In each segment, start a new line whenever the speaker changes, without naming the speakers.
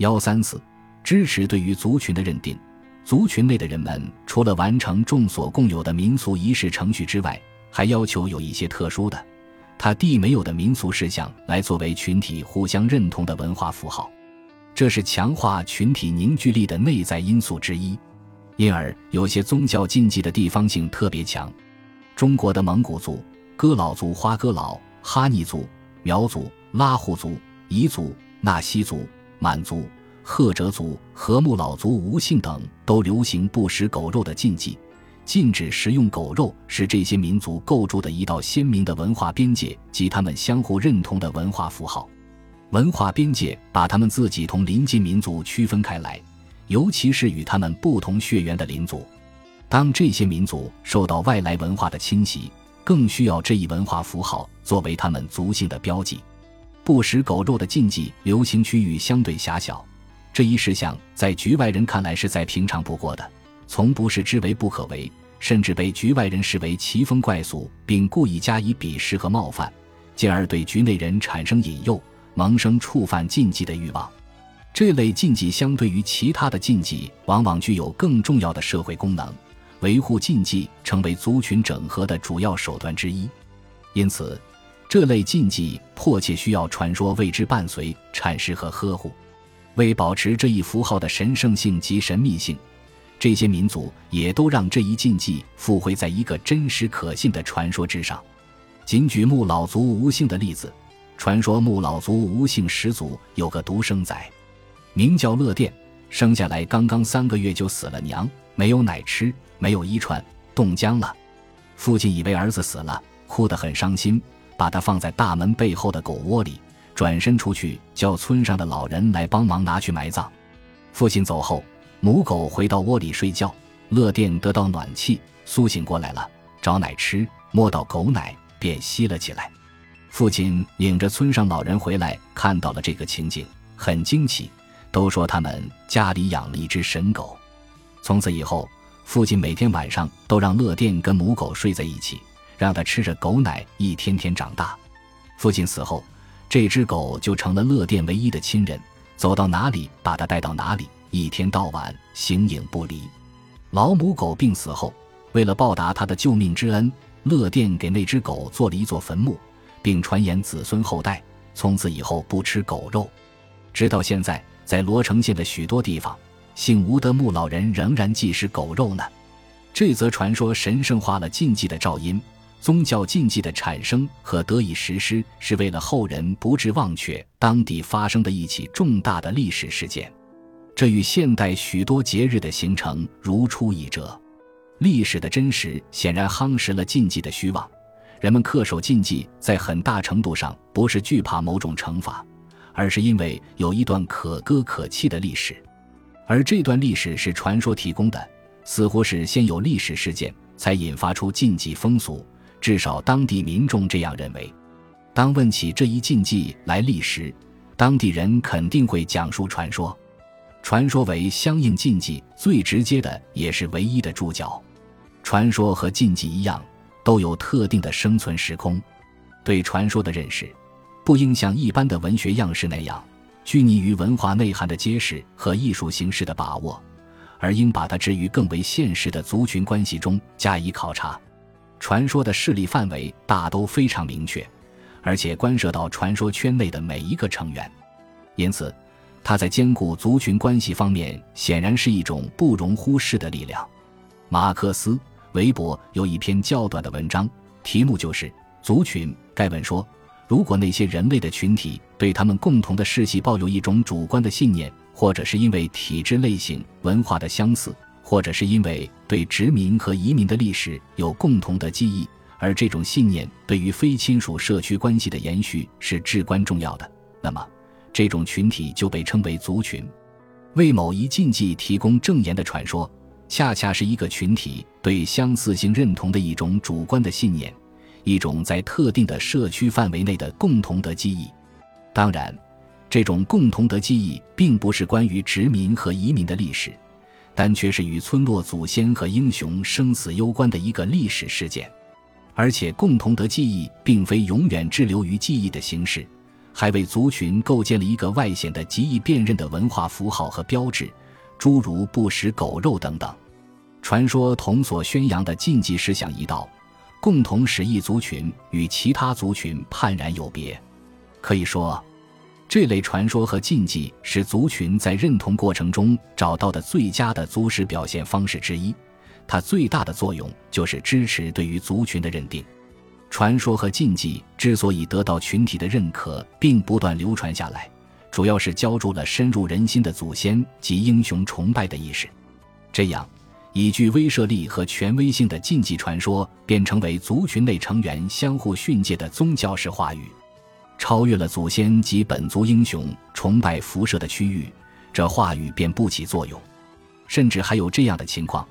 幺三四，支持对于族群的认定。族群内的人们除了完成众所共有的民俗仪式程序之外，还要求有一些特殊的、他地没有的民俗事项来作为群体互相认同的文化符号。这是强化群体凝聚力的内在因素之一。因而，有些宗教禁忌的地方性特别强。中国的蒙古族、哥老族、花哥老、哈尼族、苗族、拉祜族、彝族、纳西族、满族。赫哲族和木老族吴姓等都流行不食狗肉的禁忌，禁止食用狗肉是这些民族构筑的一道鲜明的文化边界及他们相互认同的文化符号。文化边界把他们自己同邻近民族区分开来，尤其是与他们不同血缘的邻族。当这些民族受到外来文化的侵袭，更需要这一文化符号作为他们族性的标记。不食狗肉的禁忌流行区域相对狭小。这一事项在局外人看来是再平常不过的，从不视之为不可为，甚至被局外人视为奇风怪俗，并故意加以鄙视和冒犯，进而对局内人产生引诱，萌生触犯禁忌的欲望。这类禁忌相对于其他的禁忌，往往具有更重要的社会功能，维护禁忌成为族群整合的主要手段之一。因此，这类禁忌迫切需要传说为之伴随、阐释和呵护。为保持这一符号的神圣性及神秘性，这些民族也都让这一禁忌附会在一个真实可信的传说之上。仅举木老族吴姓的例子，传说木老族吴姓始祖有个独生仔，名叫乐殿，生下来刚刚三个月就死了娘，没有奶吃，没有衣穿，冻僵了。父亲以为儿子死了，哭得很伤心，把它放在大门背后的狗窝里。转身出去，叫村上的老人来帮忙拿去埋葬。父亲走后，母狗回到窝里睡觉。乐殿得到暖气，苏醒过来了，找奶吃，摸到狗奶便吸了起来。父亲领着村上老人回来，看到了这个情景，很惊奇，都说他们家里养了一只神狗。从此以后，父亲每天晚上都让乐殿跟母狗睡在一起，让它吃着狗奶，一天天长大。父亲死后。这只狗就成了乐殿唯一的亲人，走到哪里把它带到哪里，一天到晚形影不离。老母狗病死后，为了报答他的救命之恩，乐殿给那只狗做了一座坟墓，并传言子孙后代从此以后不吃狗肉。直到现在，在罗城县的许多地方，姓吴的穆老人仍然忌食狗肉呢。这则传说神圣化了禁忌的噪音。宗教禁忌的产生和得以实施，是为了后人不致忘却当地发生的一起重大的历史事件。这与现代许多节日的形成如出一辙。历史的真实显然夯实了禁忌的虚妄。人们恪守禁忌，在很大程度上不是惧怕某种惩罚，而是因为有一段可歌可泣的历史。而这段历史是传说提供的，似乎是先有历史事件，才引发出禁忌风俗。至少当地民众这样认为。当问起这一禁忌来历时，当地人肯定会讲述传说。传说为相应禁忌最直接的，也是唯一的注脚。传说和禁忌一样，都有特定的生存时空。对传说的认识，不应像一般的文学样式那样拘泥于文化内涵的揭示和艺术形式的把握，而应把它置于更为现实的族群关系中加以考察。传说的势力范围大都非常明确，而且关涉到传说圈内的每一个成员，因此，它在兼顾族群关系方面显然是一种不容忽视的力量。马克思·韦伯有一篇较短的文章，题目就是“族群”。该文说，如果那些人类的群体对他们共同的世系抱有一种主观的信念，或者是因为体质类型、文化的相似。或者是因为对殖民和移民的历史有共同的记忆，而这种信念对于非亲属社区关系的延续是至关重要的。那么，这种群体就被称为族群。为某一禁忌提供证言的传说，恰恰是一个群体对相似性认同的一种主观的信念，一种在特定的社区范围内的共同的记忆。当然，这种共同的记忆并不是关于殖民和移民的历史。但却是与村落祖先和英雄生死攸关的一个历史事件，而且共同的记忆并非永远滞留于记忆的形式，还为族群构建了一个外显的极易辨认的文化符号和标志，诸如不食狗肉等等。传说同所宣扬的禁忌思想一道，共同使一族群与其他族群判然有别。可以说，这类传说和禁忌是族群在认同过程中找到的最佳的族史表现方式之一。它最大的作用就是支持对于族群的认定。传说和禁忌之所以得到群体的认可，并不断流传下来，主要是浇筑了深入人心的祖先及英雄崇拜的意识。这样，以具威慑力和权威性的禁忌传说，便成为族群内成员相互训诫的宗教式话语，超越了祖先及本族英雄崇拜辐射的区域，这话语便不起作用。甚至还有这样的情况。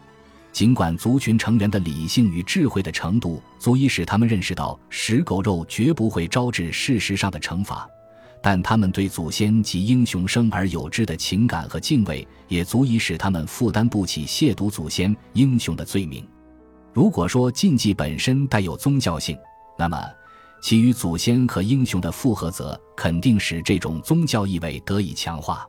尽管族群成员的理性与智慧的程度足以使他们认识到食狗肉绝不会招致事实上的惩罚，但他们对祖先及英雄生而有之的情感和敬畏，也足以使他们负担不起亵渎祖先英雄的罪名。如果说禁忌本身带有宗教性，那么其与祖先和英雄的复合则肯定使这种宗教意味得以强化。